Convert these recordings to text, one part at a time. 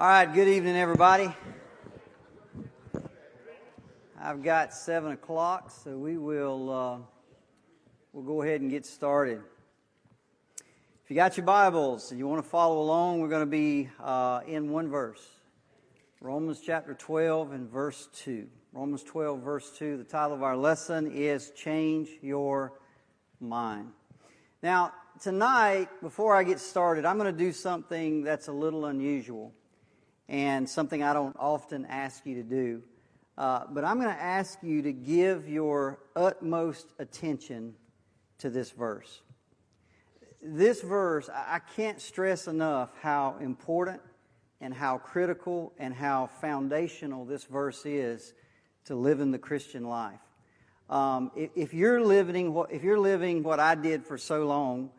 All right, good evening, everybody. I've got seven o'clock, so we will uh, we'll go ahead and get started. If you got your Bibles and you want to follow along, we're going to be uh, in one verse, Romans chapter twelve and verse two. Romans twelve, verse two. The title of our lesson is "Change Your Mind." Now, tonight, before I get started, I'm going to do something that's a little unusual and something I don't often ask you to do. Uh, but I'm going to ask you to give your utmost attention to this verse. This verse, I can't stress enough how important and how critical and how foundational this verse is to living the Christian life. Um, if, if, you're living what, if you're living what I did for so long,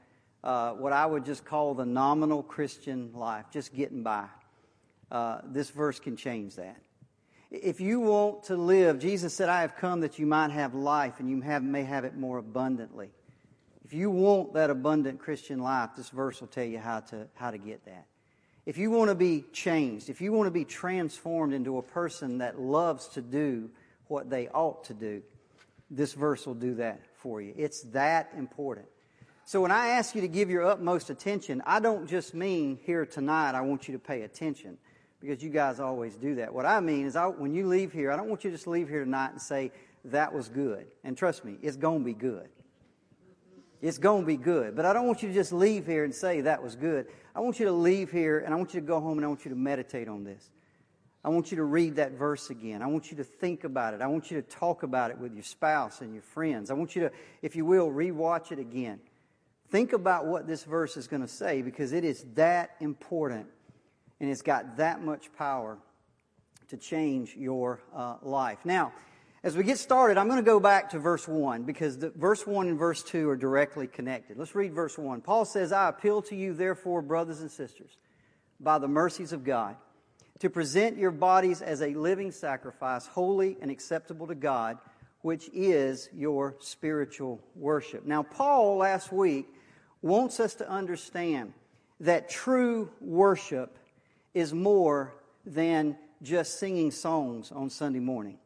uh, what I would just call the nominal Christian life, just getting by, uh, this verse can change that. If you want to live, Jesus said, I have come that you might have life and you have, may have it more abundantly. If you want that abundant Christian life, this verse will tell you how to, how to get that. If you want to be changed, if you want to be transformed into a person that loves to do what they ought to do, this verse will do that for you. It's that important. So when I ask you to give your utmost attention, I don't just mean here tonight, I want you to pay attention because you guys always do that. What I mean is, I, when you leave here, I don't want you to just leave here tonight and say, that was good. And trust me, it's going to be good. It's going to be good. But I don't want you to just leave here and say, that was good. I want you to leave here and I want you to go home and I want you to meditate on this. I want you to read that verse again. I want you to think about it. I want you to talk about it with your spouse and your friends. I want you to, if you will, rewatch it again. Think about what this verse is going to say because it is that important and it's got that much power to change your uh, life. Now, as we get started, I'm going to go back to verse 1 because the, verse 1 and verse 2 are directly connected. Let's read verse 1. Paul says, I appeal to you, therefore, brothers and sisters, by the mercies of God, to present your bodies as a living sacrifice, holy and acceptable to God, which is your spiritual worship. Now, Paul last week wants us to understand that true worship is more than just singing songs on Sunday morning.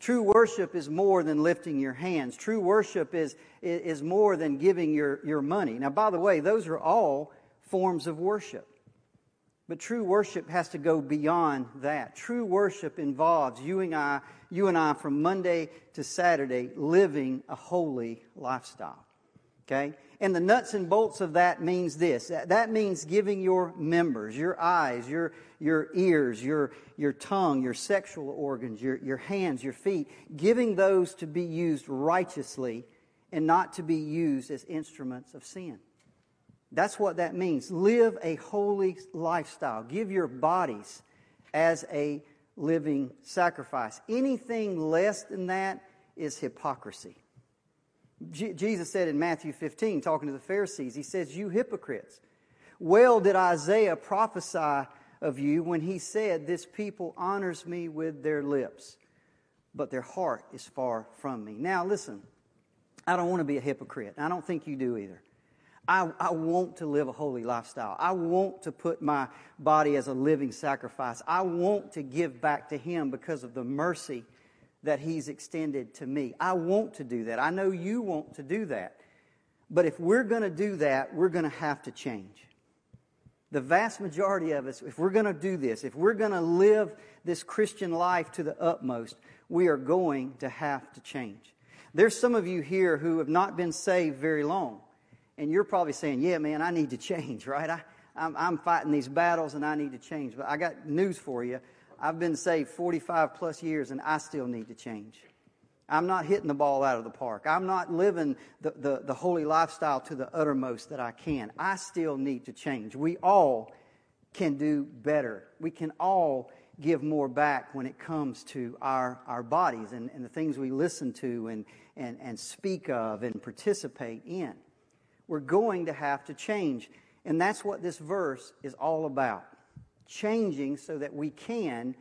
True worship is more than lifting your hands. True worship is, is more than giving your, your money. Now, by the way, those are all forms of worship. But true worship has to go beyond that. True worship involves you and I, you and I from Monday to Saturday living a holy lifestyle. Okay? And the nuts and bolts of that means this. That means giving your members, your eyes, your, your ears, your, your tongue, your sexual organs, your, your hands, your feet, giving those to be used righteously and not to be used as instruments of sin. That's what that means. Live a holy lifestyle. Give your bodies as a living sacrifice. Anything less than that is hypocrisy. Jesus said in Matthew 15, talking to the Pharisees, He says, You hypocrites, well did Isaiah prophesy of you when he said, This people honors me with their lips, but their heart is far from me. Now, listen, I don't want to be a hypocrite. I don't think you do either. I, I, want to live a holy lifestyle. I want to put my body as a living sacrifice. I want to give back to Him because of the mercy that He's extended to me. I want to do that. I know you want to do that. But if we're going to do that, we're going to have to change. The vast majority of us, if we're going to do this, if we're going to live this Christian life to the utmost, we are going to have to change. There's some of you here who have not been saved very long, and you're probably saying, Yeah, man, I need to change, right? I, I'm, I'm fighting these battles and I need to change. But I got news for you. I've been saved 45 plus years and I still need to change. I'm not hitting the ball out of the park. I'm not living the, the, the, holy lifestyle to the uttermost that I can. I still need to change. We all can do better. We can all give more back when it comes to our, our bodies and, and the things we listen to and, and, and speak of and participate in. We're going to have to change. And that's what this verse is all about changing so that we can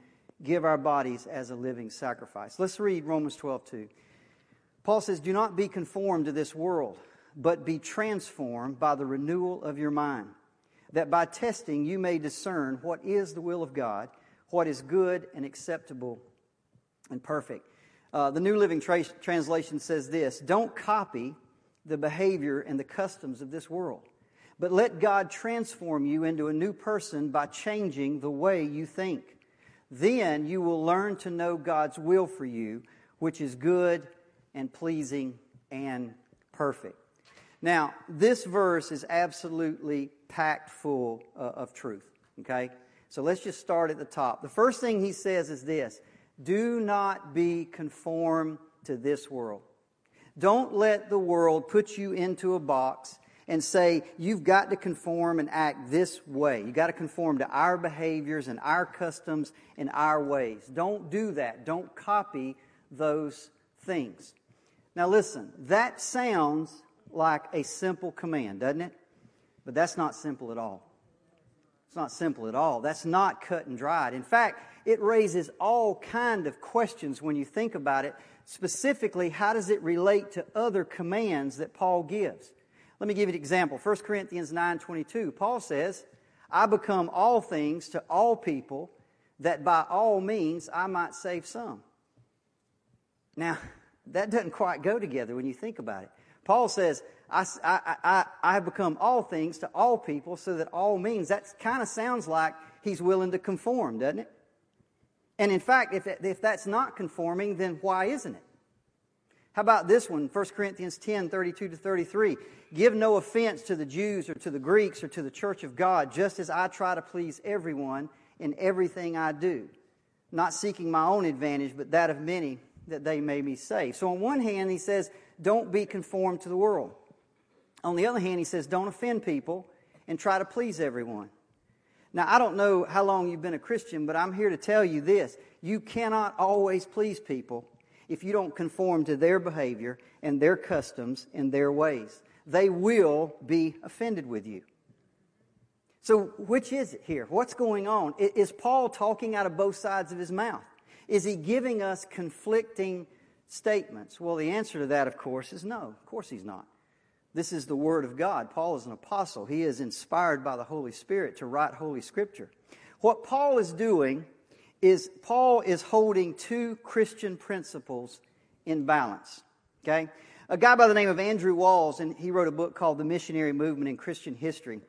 give our bodies as a living sacrifice. Let's read Romans 12, 2. Paul says, Do not be conformed to this world, but be transformed by the renewal of your mind, that by testing you may discern what is the will of God, what is good and acceptable and perfect. Uh, the New Living Tra- Translation says this Don't copy the behavior and the customs of this world, but let God transform you into a new person by changing the way you think. Then you will learn to know God's will for you, which is good and pleasing and perfect. Now, this verse is absolutely packed full uh, of truth, okay? So let's just start at the top. The first thing he says is this do not be conformed to this world. Don't let the world put you into a box and say, you've got to conform and act this way. You've got to conform to our behaviors and our customs and our ways. Don't do that. Don't copy those things. Now, listen, that sounds like a simple command, doesn't it? But that's not simple at all. It's not simple at all. That's not cut and dried. In fact, it raises all kind of questions when you think about it. Specifically, how does it relate to other commands that Paul gives? Let me give you an example. 1 Corinthians 9:22. Paul says, "I become all things to all people that by all means I might save some." Now, that doesn't quite go together when you think about it. Paul says, I, I, I, I have become all things to all people so that all means. That kind of sounds like he's willing to conform, doesn't it? And in fact, if, if that's not conforming, then why isn't it? How about this one, 1 Corinthians 10, 32 to 33? Give no offense to the Jews or to the Greeks or to the church of God, just as I try to please everyone in everything I do, not seeking my own advantage, but that of many, that they may be saved. So on one hand, he says, don't be conformed to the world. On the other hand, he says, don't offend people and try to please everyone. Now, I don't know how long you've been a Christian, but I'm here to tell you this. You cannot always please people if you don't conform to their behavior and their customs and their ways. They will be offended with you. So, which is it here? What's going on? Is Paul talking out of both sides of his mouth? Is he giving us conflicting statements? Well, the answer to that, of course, is no. Of course, he's not. This is the Word of God. Paul is an apostle. He is inspired by the Holy Spirit to write Holy Scripture. What Paul is doing is Paul is holding two Christian principles in balance. Okay? A guy by the name of Andrew Walls, and he wrote a book called The Missionary Movement in Christian History.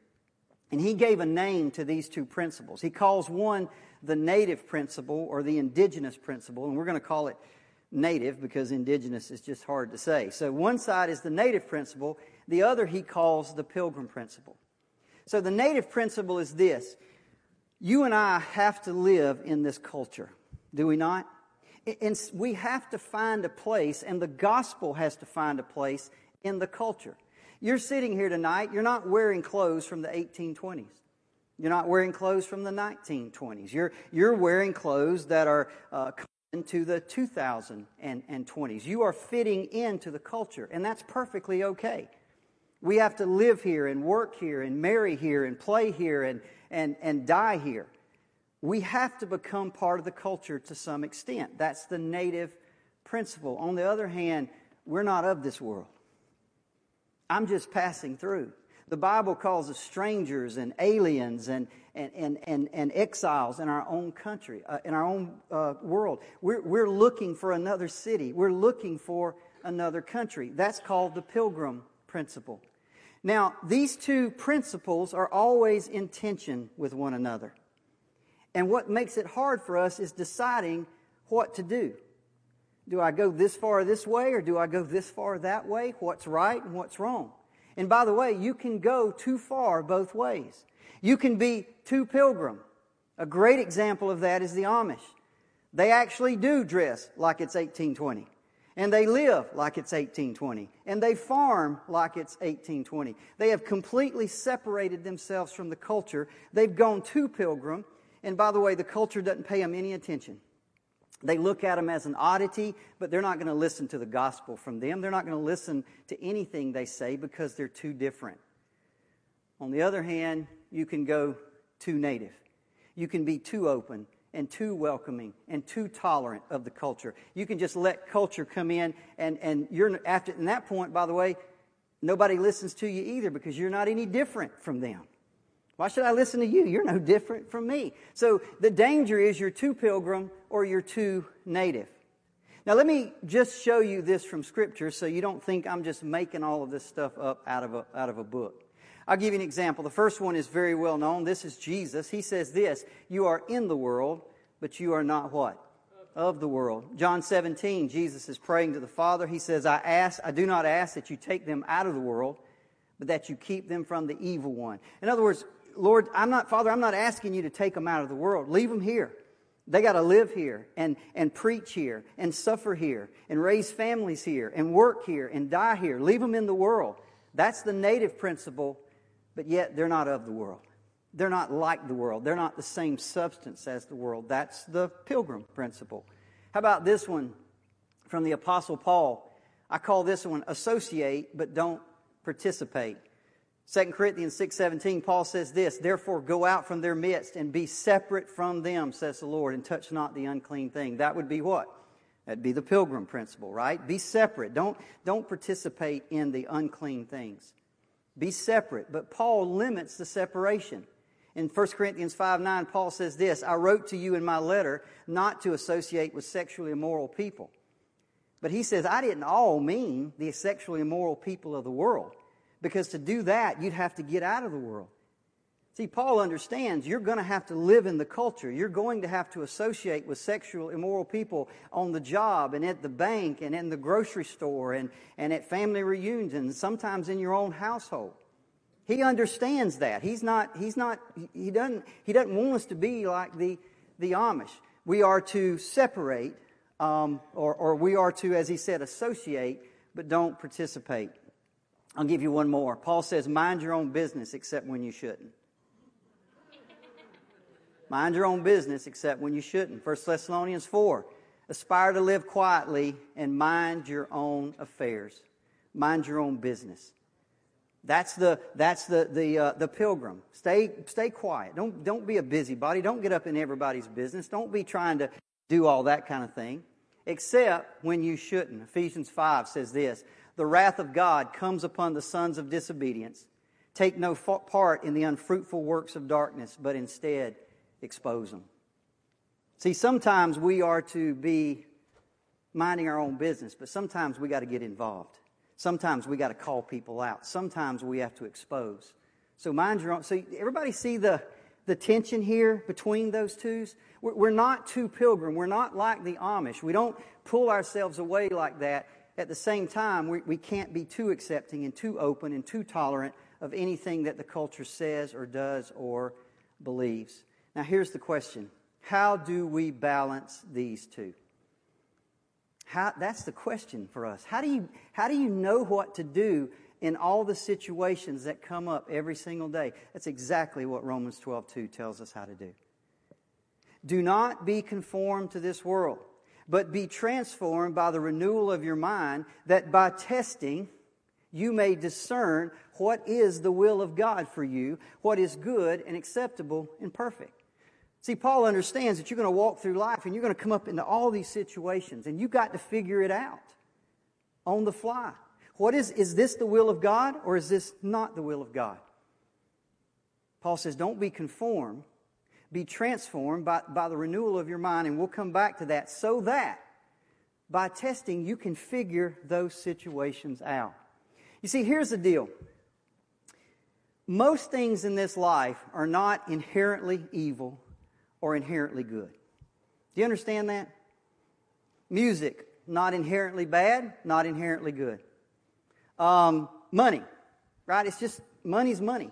And he gave a name to these two principles. He calls one the native principle or the indigenous principle, and we're going to call it native because indigenous is just hard to say. So one side is the native principle, the other he calls the pilgrim principle. So the native principle is this you and I have to live in this culture, do we not? And we have to find a place, and the gospel has to find a place in the culture. You're sitting here tonight, you're not wearing clothes from the 1820s. You're not wearing clothes from the 1920s. You're, you're wearing clothes that are uh, to the 2020s. You are fitting into the culture, and that's perfectly okay. We have to live here and work here and marry here and play here and, and, and die here. We have to become part of the culture to some extent. That's the native principle. On the other hand, we're not of this world. I'm just passing through. The Bible calls us strangers and aliens and, and, and, and, and exiles in our own country, uh, in our own uh, world. We're, we're looking for another city. We're looking for another country. That's called the pilgrim principle. Now, these two principles are always in tension with one another. And what makes it hard for us is deciding what to do. Do I go this far this way or do I go this far that way? What's right and what's wrong? And by the way, you can go too far both ways. You can be too pilgrim. A great example of that is the Amish. They actually do dress like it's 1820 and they live like it's 1820, and they farm like it's 1820. They have completely separated themselves from the culture. They've gone too pilgrim, and by the way, the culture doesn't pay them any attention. They look at them as an oddity, but they're not going to listen to the gospel from them. They're not going to listen to anything they say because they're too different. On the other hand, you can go too native. You can be too open and too welcoming and too tolerant of the culture. You can just let culture come in and, and you're after in that point, by the way, nobody listens to you either because you're not any different from them. Why should I listen to you? You're no different from me. So the danger is you're too pilgrim or you're too native. Now, let me just show you this from Scripture so you don't think I'm just making all of this stuff up out of a, out of a book. I'll give you an example. The first one is very well known. This is Jesus. He says this You are in the world, but you are not what? Of the world. John 17, Jesus is praying to the Father. He says, I ask, I do not ask that you take them out of the world, but that you keep them from the evil one. In other words, Lord, I'm not, Father, I'm not asking you to take them out of the world. Leave them here. They got to live here and, and preach here and suffer here and raise families here and work here and die here. Leave them in the world. That's the native principle, but yet they're not of the world. They're not like the world. They're not the same substance as the world. That's the pilgrim principle. How about this one from the Apostle Paul? I call this one associate, but don't participate. 2 Corinthians 6:17 Paul says this, therefore go out from their midst and be separate from them says the Lord and touch not the unclean thing. That would be what? That'd be the pilgrim principle, right? Be separate. Don't don't participate in the unclean things. Be separate, but Paul limits the separation. In 1 Corinthians 5 9, Paul says this I wrote to you in my letter not to associate with sexually immoral people. But he says, I didn't all mean the sexually immoral people of the world. Because to do that, you'd have to get out of the world. See, Paul understands you're going to have to live in the culture. You're going to have to associate with sexual immoral people on the job and at the bank and in the grocery store and, and at family reunions and sometimes in your own household. He understands that. He's not, he's not, he doesn't, he doesn't want us to be like the, the Amish. We are to separate, um, or, or we are to, as he said, associate, but don't participate. I'll give you one more. Paul says, mind your own business except when you shouldn't. Mind your own business except when you shouldn't. 1 Thessalonians 4. Aspire to live quietly and mind your own affairs. Mind your own business. That's the, that's the, the, uh, the pilgrim. Stay, stay quiet. Don't, don't be a busybody. Don't get up in everybody's business. Don't be trying to do all that kind of thing, except when you shouldn't. Ephesians 5 says this the wrath of God comes upon the sons of disobedience. Take no part in the unfruitful works of darkness, but instead expose them. See, sometimes we are to be minding our own business, but sometimes we got to get involved. Sometimes we got to call people out. Sometimes we have to expose. So mind your own. So everybody see the, the tension here between those twos? We're not too pilgrim. We're not like the Amish. We don't pull ourselves away like that at the same time, we, we can't be too accepting and too open and too tolerant of anything that the culture says or does or believes. Now, here's the question How do we balance these two? How, that's the question for us. How do, you, how do you know what to do in all the situations that come up every single day? That's exactly what Romans 12 2 tells us how to do. Do not be conformed to this world but be transformed by the renewal of your mind, that by testing you may discern what is the will of God for you, what is good and acceptable and perfect. See, Paul understands that you're going to walk through life and you're going to come up into all these situations and you've got to figure it out on the fly. What is, is this the will of God or is this not the will of God? Paul says, don't be conformed be transformed by, by the renewal of your mind, and we'll come back to that, so that by testing you can figure those situations out. You see, here's the deal. Most things in this life are not inherently evil or inherently good. Do you understand that? Music, not inherently bad, not inherently good. Um, money, right? It's just money's money.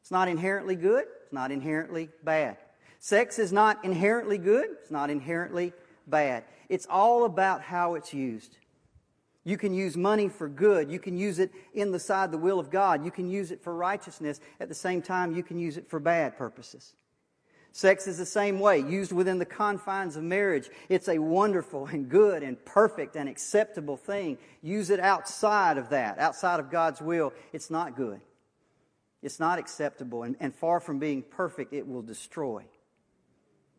It's not inherently good, it's not inherently bad. Sex is not inherently good, it's not inherently bad. It's all about how it's used. You can use money for good. You can use it in the side the will of God. You can use it for righteousness. At the same time, you can use it for bad purposes. Sex is the same way, used within the confines of marriage. It's a wonderful and good and perfect and acceptable thing. Use it outside of that, outside of God's will. It's not good. It's not acceptable. And, and far from being perfect, it will destroy.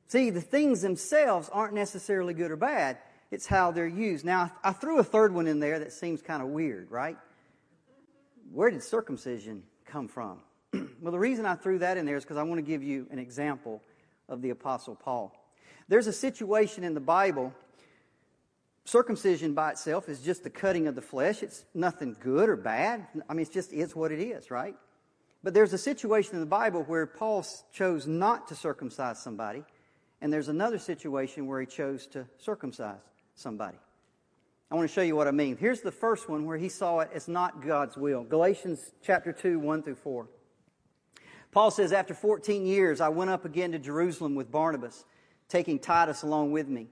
See, the things themselves aren't necessarily good or bad. It's how they're used. Now, I threw a third one in there that seems kind of weird, right? Where did circumcision come from? well, the reason I threw that in there is because I want to give you an example of the Apostle Paul. There's a situation in the Bible. Circumcision by itself is just the cutting of the flesh. It's nothing good or bad. I mean, it's just it's what it is, right? But there's a situation in the Bible where Paul chose not to circumcise somebody, and there's another situation where he chose to circumcise somebody. I want to show you what I mean. Here's the first one where he saw it as not God's will. Galatians chapter 2, 1 through 4. Paul says, After 14 years, I went up again to Jerusalem with Barnabas, taking Titus along with me.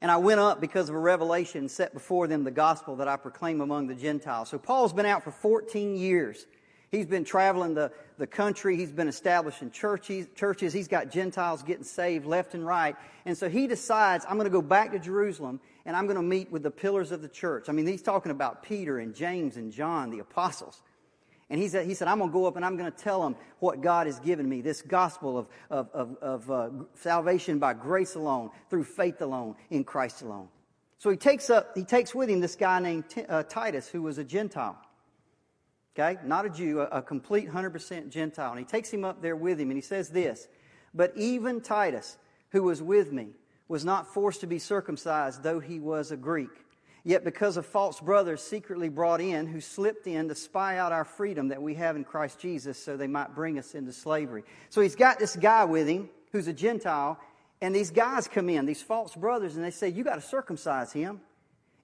And I went up because of a revelation set before them the gospel that I proclaim among the Gentiles. So Paul's been out for 14 years. He's been traveling the, the country. He's been establishing churches, churches. He's got Gentiles getting saved left and right. And so he decides, I'm going to go back to Jerusalem and I'm going to meet with the pillars of the church. I mean, he's talking about Peter and James and John, the apostles. And he said, he said, I'm going to go up and I'm going to tell them what God has given me this gospel of, of, of, of uh, salvation by grace alone, through faith alone, in Christ alone. So he takes, up, he takes with him this guy named T- uh, Titus, who was a Gentile. Okay? Not a Jew, a, a complete 100% Gentile. And he takes him up there with him and he says this But even Titus, who was with me, was not forced to be circumcised, though he was a Greek Yet because of false brothers secretly brought in who slipped in to spy out our freedom that we have in Christ Jesus so they might bring us into slavery. So he's got this guy with him who's a Gentile, and these guys come in, these false brothers, and they say, You got to circumcise him.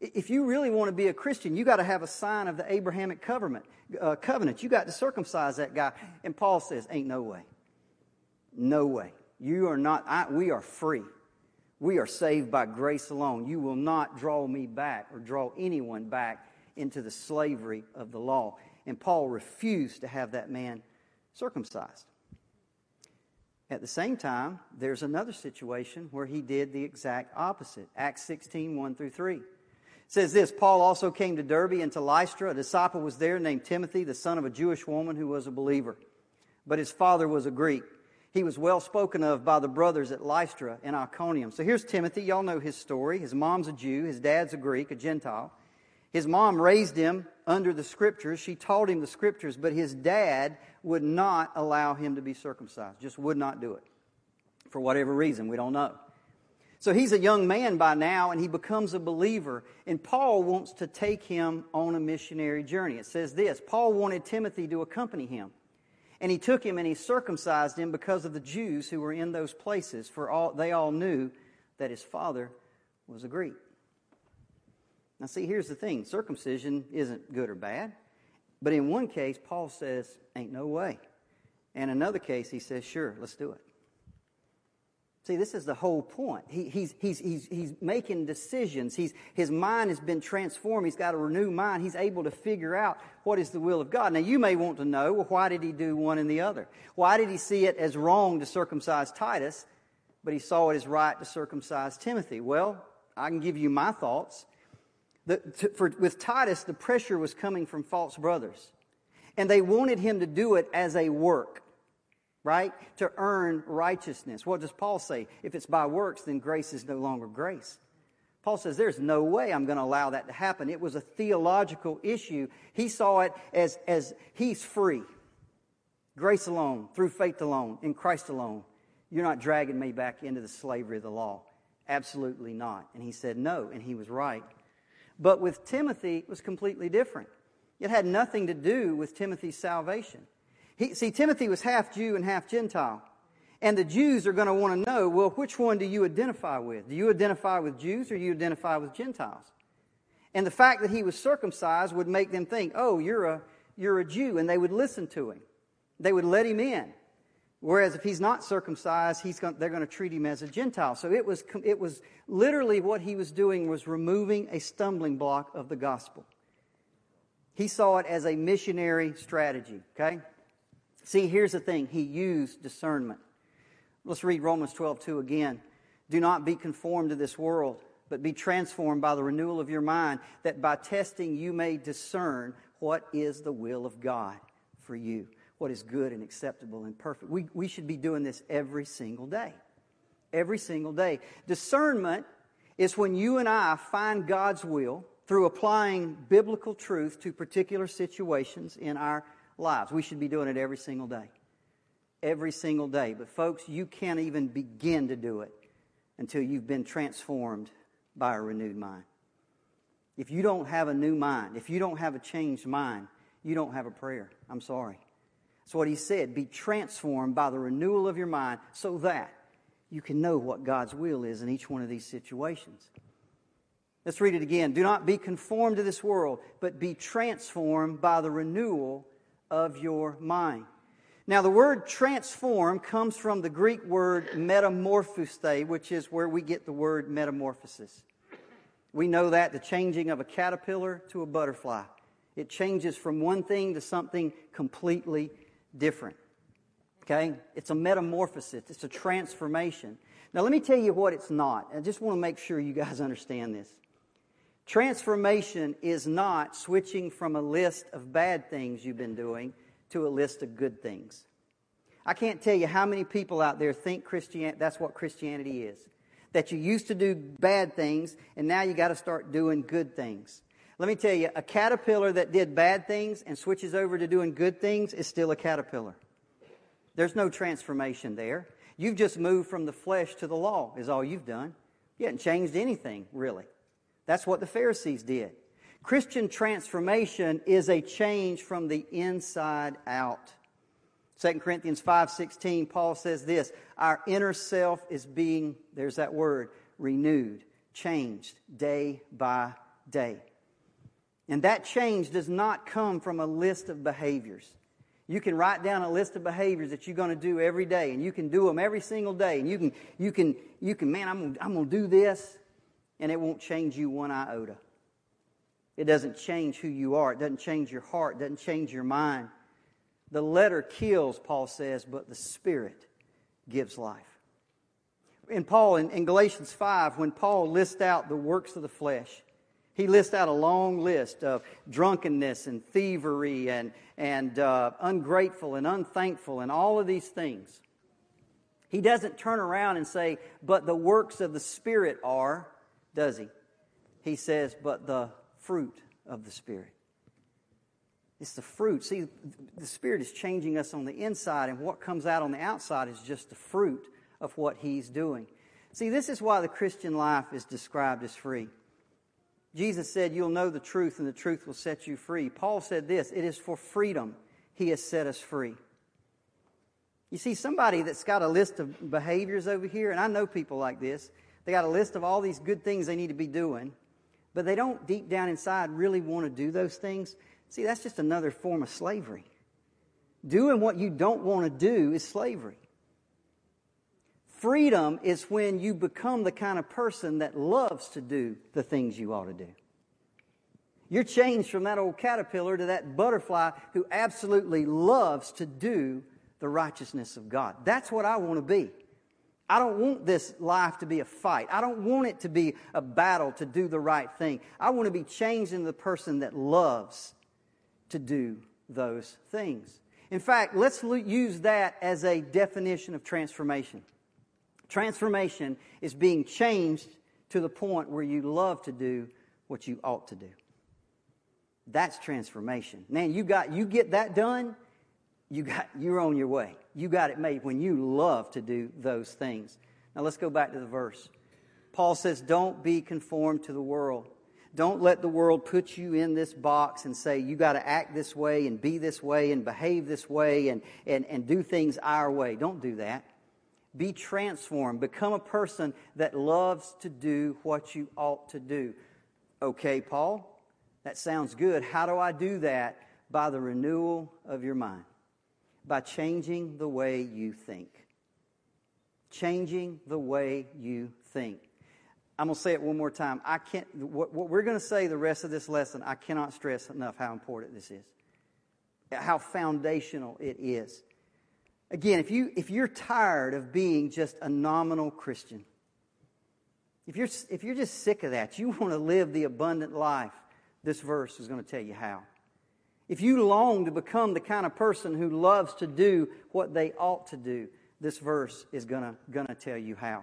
If you really want to be a Christian, you got to have a sign of the Abrahamic covenant. Uh, covenant. You got to circumcise that guy. And Paul says, Ain't no way. No way. You are not, I, we are free. We are saved by grace alone. You will not draw me back or draw anyone back into the slavery of the law. And Paul refused to have that man circumcised. At the same time, there's another situation where he did the exact opposite. Acts 16, 1 through 3. It says this Paul also came to Derbe and to Lystra. A disciple was there named Timothy, the son of a Jewish woman who was a believer. But his father was a Greek. He was well spoken of by the brothers at Lystra and Iconium. So here's Timothy. Y'all know his story. His mom's a Jew, his dad's a Greek, a Gentile. His mom raised him under the scriptures. She taught him the scriptures, but his dad would not allow him to be circumcised, just would not do it. For whatever reason, we don't know. So he's a young man by now, and he becomes a believer. And Paul wants to take him on a missionary journey. It says this Paul wanted Timothy to accompany him. And he took him and he circumcised him because of the Jews who were in those places, for all, they all knew that his father was a Greek. Now, see, here's the thing circumcision isn't good or bad. But in one case, Paul says, Ain't no way. And in another case, he says, Sure, let's do it. See, this is the whole point. He, he's, he's, he's, he's making decisions. He's, his mind has been transformed. He's got a renewed mind. He's able to figure out what is the will of God. Now, you may want to know, well, why did he do one and the other? Why did he see it as wrong to circumcise Titus, but he saw it as right to circumcise Timothy? Well, I can give you my thoughts. The, to, for, with Titus, the pressure was coming from false brothers. And they wanted him to do it as a work right? To earn righteousness. What does Paul say? If it's by works, then grace is no longer grace. Paul says, There's no way I'm going to allow that to happen. It was a theological issue. He saw it as, as he's free. Grace alone, through faith alone, in Christ alone. You're not dragging me back into the slavery of the law. Absolutely not. And he said no, and he was right. But with Timothy, it was completely different. It had nothing to do with Timothy's salvation. He, see, Timothy was half Jew and half Gentile. And the Jews are going to want to know, well, which one do you identify with? Do you identify with Jews or do you identify with Gentiles? And the fact that he was circumcised would make them think, oh, you're a, you're a Jew. And they would listen to him. They would let him in. Whereas if he's not circumcised, he's going, they're going to treat him as a Gentile. So it was, it was literally what he was doing was removing a stumbling block of the gospel. He saw it as a missionary strategy, okay? See, here's the thing He used discernment. Let's read Romans 12, 2 again. Do not be conformed to this world, but be transformed by the renewal of your mind, that by testing you may discern what is the will of God for you, what is good and acceptable and perfect. We, we should be doing this every single day. Every single day. Discernment is when you and I find God's will through applying biblical truth to particular situations in our lives. We should be doing it every single day. every single day. But, folks, you can't even begin to do it until you've been transformed by a renewed mind. If you don't have a new mind, if you don't have a changed mind, you don't have a prayer. I'm sorry. That's what he said. Be transformed by the renewal of your mind so that you can know what God's will is in each one of these situations. Let's read it again. Do not be conformed to this world, but be transformed by the renewal of your mind. Now, the word transform comes from the Greek word metamorphose, which is where we get the word metamorphosis. We know that the changing of a caterpillar to a butterfly. It changes from one thing to something completely different. Okay? It's a metamorphosis, it's a transformation. Now, let me tell you what it's not. I just want to make sure you guys understand this. Transformation is not switching from a list of bad things you've been doing to a list of good things. I can't tell you how many people out there think Christian that's what Christianity is. That you used to do bad things and now you got to start doing good things. Let me tell you, a caterpillar that did bad things and switches over to doing good things is still a caterpillar. There's no transformation there. You've just moved from the flesh to the law, is all you've done. You haven't changed anything, really. That's what the Pharisees did. Christian transformation is a change from the inside out. 2 Corinthians 5:16 Paul says this, our inner self is being there's that word renewed, changed day by day. And that change does not come from a list of behaviors. You can write down a list of behaviors that you're going to do every day, and you can do them every single day. And you can, you can, you can, man, I'm, I'm going to do this and it won't change you one iota. It doesn't change who you are. It doesn't change your heart. It doesn't change your mind. The letter kills, Paul says, but the Spirit gives life. In Paul, in, in Galatians 5, when Paul lists out the works of the flesh, he lists out a long list of drunkenness and thievery and, and uh, ungrateful and unthankful and all of these things. He doesn't turn around and say, but the works of the Spirit are, does he? He says, but the fruit of the Spirit. It's the fruit. See, the Spirit is changing us on the inside, and what comes out on the outside is just the fruit of what He's doing. See, this is why the Christian life is described as free. Jesus said, You'll know the truth, and the truth will set you free. Paul said this it is for freedom He has set us free. You see, somebody that's got a list of behaviors over here, and I know people like this, they got a list of all these good things they need to be doing, but they don't deep down inside really want to do those things. See, that's just another form of slavery. Doing what you don't want to do is slavery. Freedom is when you become the kind of person that loves to do the things you ought to do. You're changed from that old caterpillar to that butterfly who absolutely loves to do the righteousness of God. That's what I want to be. I don't want this life to be a fight. I don't want it to be a battle to do the right thing. I want to be changed into the person that loves to do those things. In fact, let's use that as a definition of transformation. Transformation is being changed to the point where you love to do what you ought to do. That's transformation. Man, you got you get that done, you got you're on your way. You got it made when you love to do those things. Now let's go back to the verse. Paul says, Don't be conformed to the world. Don't let the world put you in this box and say, you got to act this way and be this way and behave this way and, and, and do things our way. Don't do that. Be transformed. Become a person that loves to do what you ought to do. Okay, Paul, that sounds good. How do I do that? By the renewal of your mind by changing the way you think. Changing the way you think. I'm going to say it one more time. I can't, what, what we're going to say the rest of this lesson, I cannot stress enough how important this is, how foundational it is. Again, if, you, if you're tired of being just a nominal Christian, if you're, if you're just sick of that, you want to live the abundant life, this verse is going to tell you how. If you long to become the kind of person who loves to do what they ought to do, this verse is to gonna tell you how.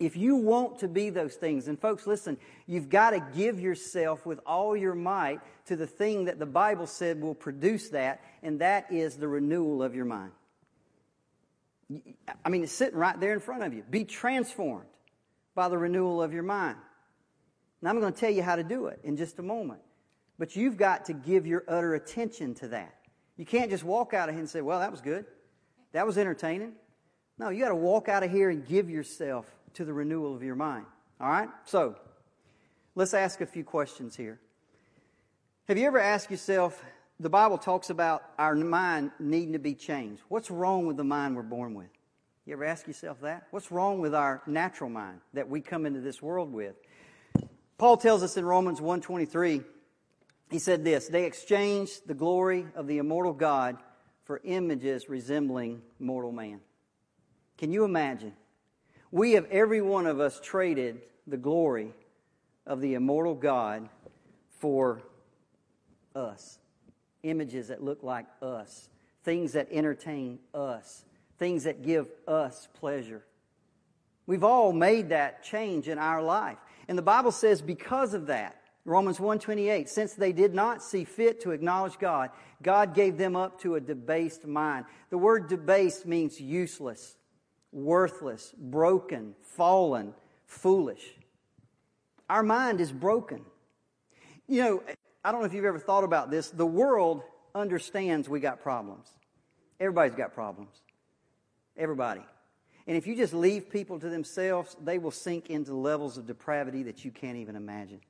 If you want to be those things, and folks, listen, you've got to give yourself with all your might to the thing that the Bible said will produce that, and that is the renewal of your mind. I mean, it's sitting right there in front of you. Be transformed by the renewal of your mind. Now, I'm going to tell you how to do it in just a moment. But you've got to give your utter attention to that. You can't just walk out of here and say, well, that was good. That was entertaining. No, you got to walk out of here and give yourself to the renewal of your mind. All right? So, let's ask a few questions here. Have you ever asked yourself, the Bible talks about our mind needing to be changed. What's wrong with the mind we're born with? You ever ask yourself that? What's wrong with our natural mind that we come into this world with? Paul tells us in Romans 123, he said this, they exchanged the glory of the immortal God for images resembling mortal man. Can you imagine? We have every one of us traded the glory of the immortal God for us images that look like us, things that entertain us, things that give us pleasure. We've all made that change in our life. And the Bible says because of that, Romans 1:28, since they did not see fit to acknowledge God, God gave them up to a debased mind. The word debased means useless, worthless, broken, fallen, foolish. Our mind is broken. You know, I don't know if you've ever thought about this. The world understands we got problems. Everybody's got problems. Everybody. And if you just leave people to themselves, they will sink into levels of depravity that you can't even imagine.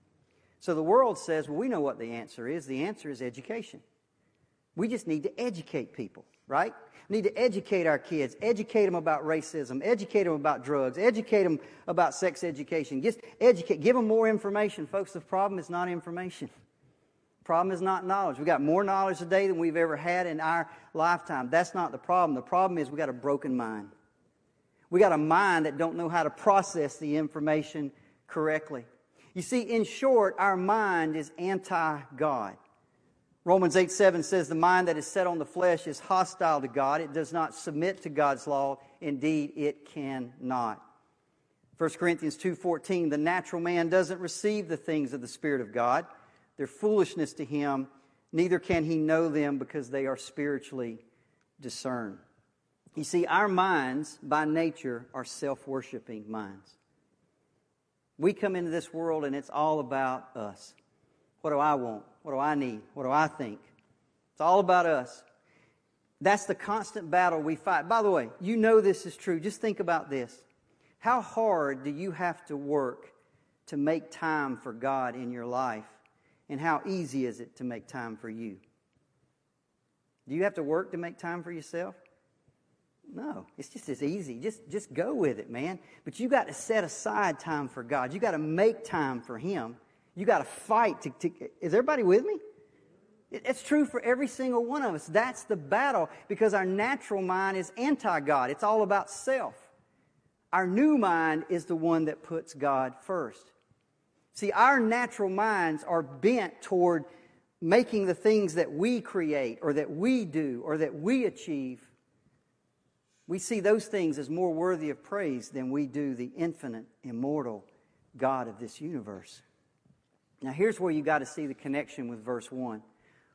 So the world says, well, we know what the answer is. The answer is education. We just need to educate people, right? We need to educate our kids, educate them about racism, educate them about drugs, educate them about sex education. Just educate, give them more information. Folks, the problem is not information. The Problem is not knowledge. We've got more knowledge today than we've ever had in our lifetime. That's not the problem. The problem is we got a broken mind. We got a mind that don't know how to process the information correctly. You see, in short, our mind is anti-God. Romans 8 7 says, The mind that is set on the flesh is hostile to God. It does not submit to God's law. Indeed, it cannot. 1 Corinthians 2:14 The natural man doesn't receive the things of the spirit of God they're foolishness to him, neither can he know them because they are spiritually discerned. You see, our minds by nature are self worshiping minds. We come into this world and it's all about us. What do I want? What do I need? What do I think? It's all about us. That's the constant battle we fight. By the way, you know this is true. Just think about this. How hard do you have to work to make time for God in your life? And how easy is it to make time for you? Do you have to work to make time for yourself? No, it's just as easy. Just, just go with it, man. But you got to set aside time for God. You got to make time for Him. You got to fight to, to, Is everybody with me? It's true for every single one of us. That's the battle because our natural mind is anti God. It's all about self. Our new mind is the one that puts God first. See, our natural minds are bent toward making the things that we create or that we do or that we achieve. We see those things as more worthy of praise than we do the infinite, immortal God of this universe. Now, here's where you got to see the connection with verse 1.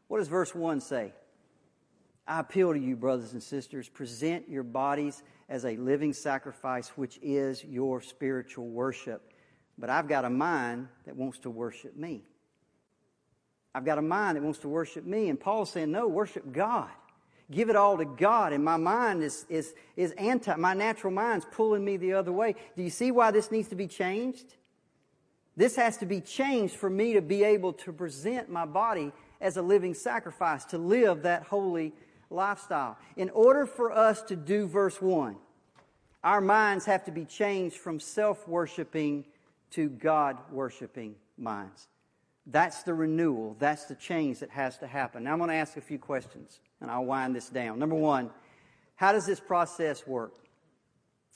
What does verse 1 say? I appeal to you, brothers and sisters, present your bodies as a living sacrifice, which is your spiritual worship. But I've got a mind that wants to worship me. I've got a mind that wants to worship me. And Paul's saying, no, worship God. Give it all to God. And my mind is, is, is anti, my natural mind's pulling me the other way. Do you see why this needs to be changed? This has to be changed for me to be able to present my body as a living sacrifice, to live that holy lifestyle. In order for us to do verse 1, our minds have to be changed from self worshiping to God worshiping minds. That's the renewal. That's the change that has to happen. Now I'm going to ask a few questions and I'll wind this down. Number one, how does this process work?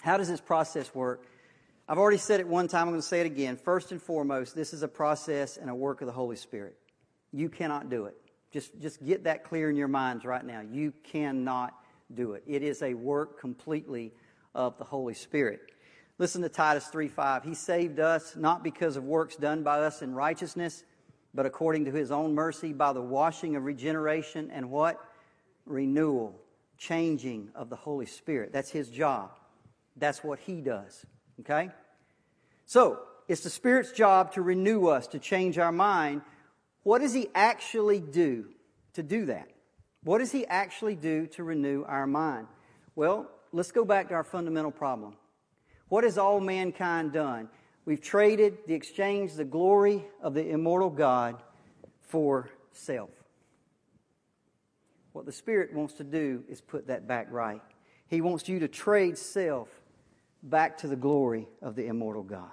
How does this process work? I've already said it one time. I'm going to say it again. First and foremost, this is a process and a work of the Holy Spirit. You cannot do it. Just, just get that clear in your minds right now. You cannot do it. It is a work completely of the Holy Spirit. Listen to Titus 3:5. He saved us not because of works done by us in righteousness, but according to his own mercy by the washing of regeneration and what? Renewal, changing of the Holy Spirit. That's His job. That's what He does. Okay? So, it's the Spirit's job to renew us, to change our mind. What does He actually do to do that? What does He actually do to renew our mind? Well, let's go back to our fundamental problem. What has all mankind done? We've traded the exchange, the glory of the immortal God for self. What the Spirit wants to do is put that back right. He wants you to trade self back to the glory of the immortal God.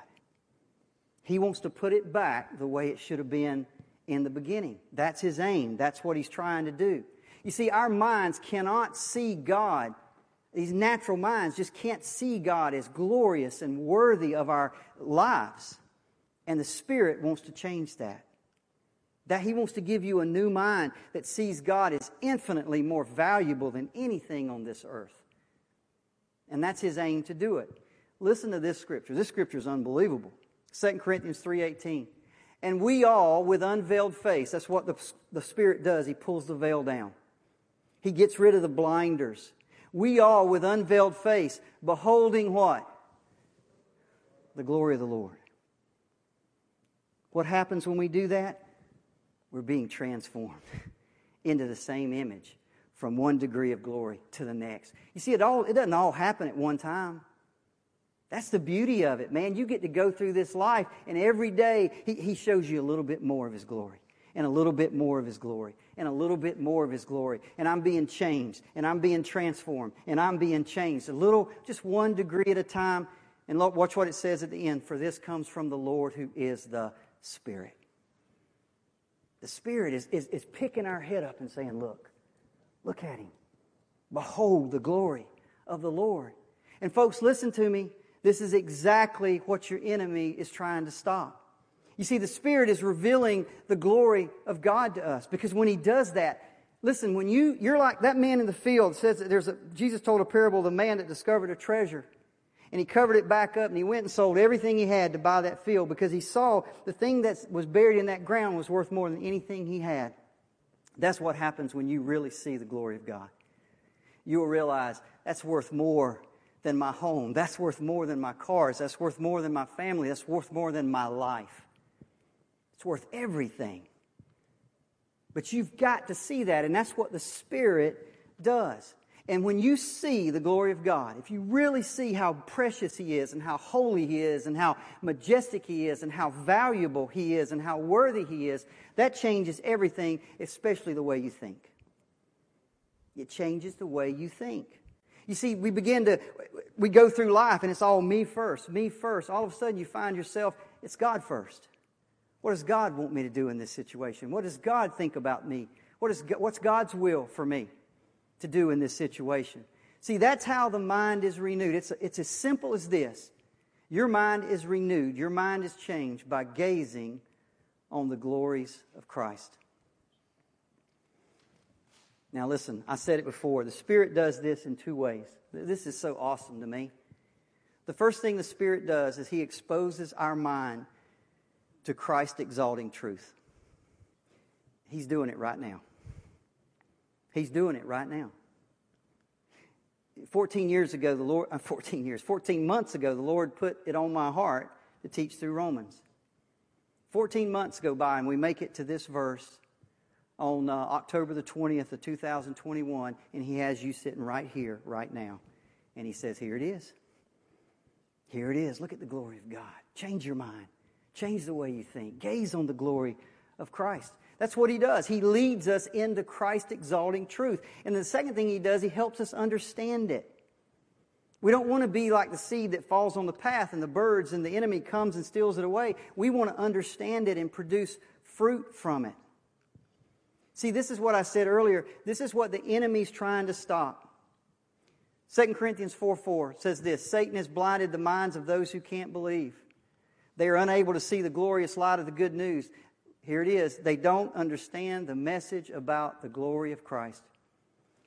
He wants to put it back the way it should have been in the beginning. That's his aim. That's what he's trying to do. You see, our minds cannot see God. These natural minds just can't see God as glorious and worthy of our lives. And the Spirit wants to change that. That He wants to give you a new mind that sees God as infinitely more valuable than anything on this earth. And that's His aim to do it. Listen to this scripture. This scripture is unbelievable. 2 Corinthians 3.18. And we all, with unveiled face, that's what the, the Spirit does. He pulls the veil down. He gets rid of the blinders. We all, with unveiled face, beholding what? The glory of the Lord. What happens when we do that? We're being transformed into the same image from one degree of glory to the next. You see, it all it doesn't all happen at one time. That's the beauty of it, man. You get to go through this life, and every day he, he shows you a little bit more of his glory, and a little bit more of his glory, and a little bit more of his glory. And I'm being changed, and I'm being transformed, and I'm being changed. A little, just one degree at a time. And look, watch what it says at the end. For this comes from the Lord who is the Spirit. The Spirit is, is, is picking our head up and saying, Look, look at him. Behold the glory of the Lord. And folks, listen to me. This is exactly what your enemy is trying to stop. You see, the Spirit is revealing the glory of God to us because when He does that, listen, when you, you're like that man in the field, says that there's a, Jesus told a parable of the man that discovered a treasure. And he covered it back up and he went and sold everything he had to buy that field because he saw the thing that was buried in that ground was worth more than anything he had. That's what happens when you really see the glory of God. You will realize that's worth more than my home. That's worth more than my cars. That's worth more than my family. That's worth more than my life. It's worth everything. But you've got to see that, and that's what the Spirit does. And when you see the glory of God, if you really see how precious He is, and how holy He is, and how majestic He is, and how valuable He is, and how worthy He is, that changes everything, especially the way you think. It changes the way you think. You see, we begin to, we go through life and it's all me first, me first. All of a sudden you find yourself, it's God first. What does God want me to do in this situation? What does God think about me? What is, what's God's will for me to do in this situation? See, that's how the mind is renewed. It's, it's as simple as this. Your mind is renewed, your mind is changed by gazing on the glories of Christ. Now, listen, I said it before. The Spirit does this in two ways. This is so awesome to me. The first thing the Spirit does is He exposes our mind to Christ exalting truth. He's doing it right now. He's doing it right now. 14 years ago, the Lord, uh, 14 years, 14 months ago, the Lord put it on my heart to teach through Romans. 14 months go by and we make it to this verse on uh, October the 20th of 2021, and he has you sitting right here, right now. And he says, Here it is. Here it is. Look at the glory of God. Change your mind. Change the way you think. Gaze on the glory of Christ. That's what he does. He leads us into Christ exalting truth. And the second thing he does, he helps us understand it. We don't want to be like the seed that falls on the path and the birds and the enemy comes and steals it away. We want to understand it and produce fruit from it. See, this is what I said earlier. This is what the enemy's trying to stop. 2 Corinthians 4 4 says this Satan has blinded the minds of those who can't believe. They are unable to see the glorious light of the good news. Here it is. They don't understand the message about the glory of Christ.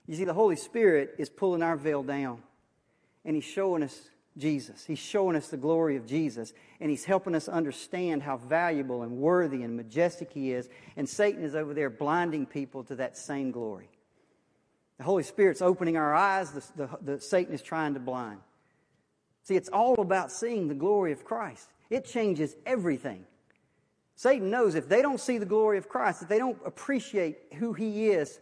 You see, the Holy Spirit is pulling our veil down, and He's showing us Jesus. He's showing us the glory of Jesus, and He's helping us understand how valuable and worthy and majestic He is. And Satan is over there blinding people to that same glory. The Holy Spirit's opening our eyes, the, the, the Satan is trying to blind. See, it's all about seeing the glory of Christ. It changes everything. Satan knows if they don't see the glory of Christ, if they don't appreciate who he is,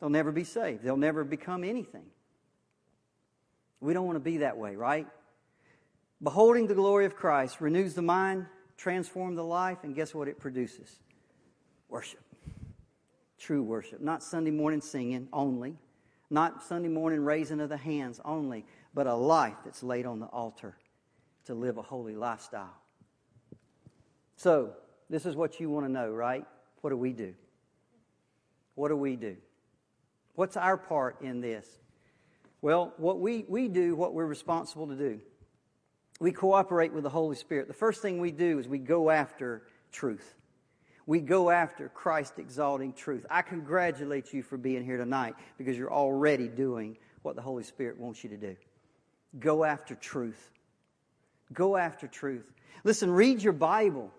they'll never be saved. They'll never become anything. We don't want to be that way, right? Beholding the glory of Christ renews the mind, transforms the life, and guess what it produces? Worship. True worship. Not Sunday morning singing only, not Sunday morning raising of the hands only, but a life that's laid on the altar to live a holy lifestyle. So, this is what you want to know, right? What do we do? What do we do? What's our part in this? Well, what we, we do what we're responsible to do. We cooperate with the Holy Spirit. The first thing we do is we go after truth. We go after Christ exalting truth. I congratulate you for being here tonight because you're already doing what the Holy Spirit wants you to do. Go after truth. Go after truth. Listen, read your Bible.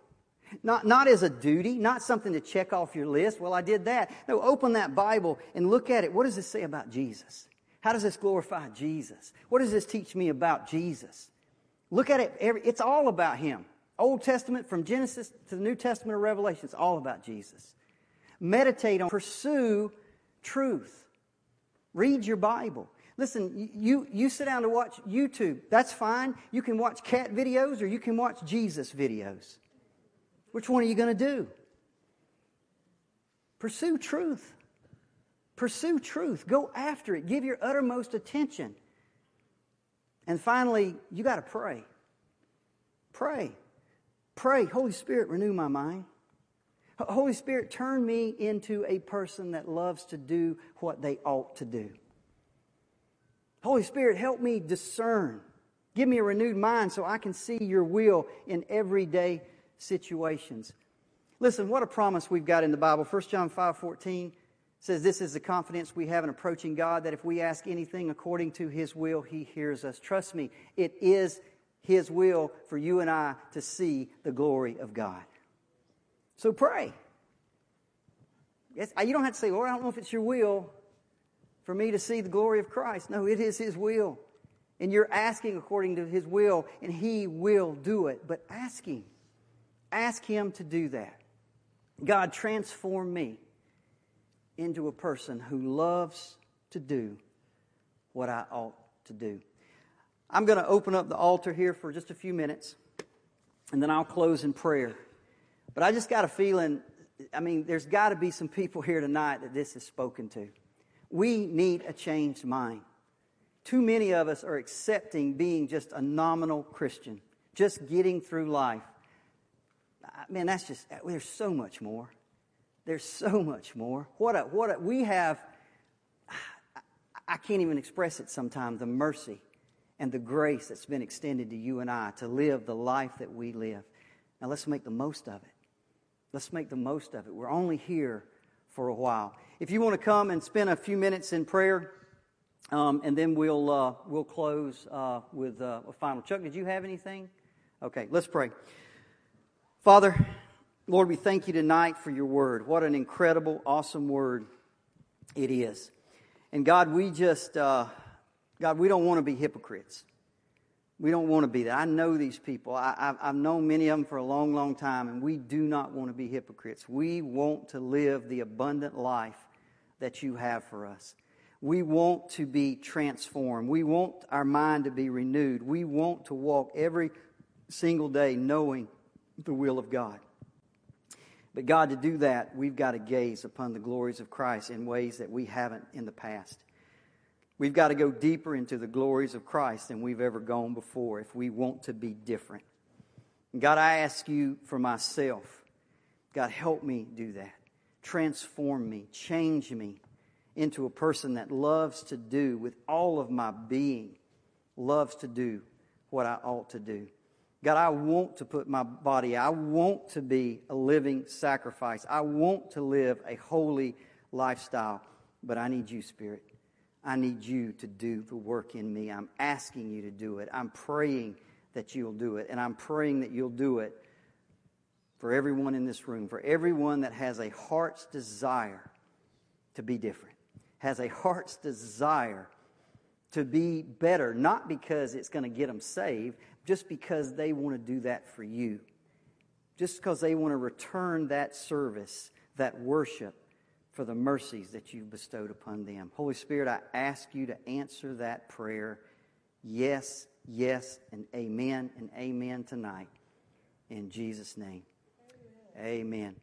Not, not as a duty, not something to check off your list. Well, I did that. No, open that Bible and look at it. What does it say about Jesus? How does this glorify Jesus? What does this teach me about Jesus? Look at it. Every, It's all about Him. Old Testament, from Genesis to the New Testament of Revelation, it's all about Jesus. Meditate on, pursue truth. Read your Bible. Listen, you, you sit down to watch YouTube. That's fine. You can watch cat videos or you can watch Jesus videos. Which one are you going to do? Pursue truth. Pursue truth. Go after it. Give your uttermost attention. And finally, you got to pray. Pray. Pray. Holy Spirit, renew my mind. Holy Spirit, turn me into a person that loves to do what they ought to do. Holy Spirit, help me discern. Give me a renewed mind so I can see your will in everyday situations. Listen, what a promise we've got in the Bible. 1 John 5 14 says this is the confidence we have in approaching God that if we ask anything according to His will, He hears us. Trust me, it is His will for you and I to see the glory of God. So pray. Yes, you don't have to say, Lord, I don't know if it's your will for me to see the glory of Christ. No, it is His will. And you're asking according to His will, and He will do it. But ask Him. Ask Him to do that. God, transform me into a person who loves to do what I ought to do. I'm going to open up the altar here for just a few minutes, and then I'll close in prayer. But I just got a feeling, I mean, there's got to be some people here tonight that this is spoken to. We need a changed mind. Too many of us are accepting being just a nominal Christian, just getting through life. Man, that's just, there's so much more. There's so much more. What a, what a, we have, I can't even express it sometimes, the mercy and the grace that's been extended to you and I to live the life that we live. Now let's make the most of it. Let's make the most of it. We're only here for a while. If you want to come and spend a few minutes in prayer, um, and then we'll uh, we'll close uh, with uh, a final. Chuck, did you have anything? Okay, let's pray. Father. Lord, we thank you tonight for your word. What an incredible, awesome word it is. And God, we just, uh, God, we don't want to be hypocrites. We don't want to be that. I know these people. I, have known many of them for a long, long time, and we do not want to be hypocrites. We want to live the abundant life that you have for us. We want to be transformed. We want our mind to be renewed. We want to walk every single day knowing the will of God. But God, to do that, we've got to gaze upon the glories of Christ in ways that we haven't in the past. We've got to go deeper into the glories of Christ than we've ever gone before if we want to be different. God, I ask you for myself. God, help me do that. Transform me, change me into a person that loves to do with all of my being, loves to do what I ought to do. God, I want to put my body, I want to be a living sacrifice. I want to live a holy lifestyle, but I need you, Spirit. I need you to do the work in me. I'm asking you to do it. I'm praying that you'll do it, and I'm praying that you'll do it for everyone in this room, for everyone that has a heart's desire to be different. has a heart's desire to be better, not because it's going to get them saved, just because they want to do that for you. Just because they want to return that service, that worship, for the mercies that you've bestowed upon them. Holy Spirit, I ask you to answer that prayer. Yes, yes, and amen and amen tonight. In Jesus' name. amen. amen.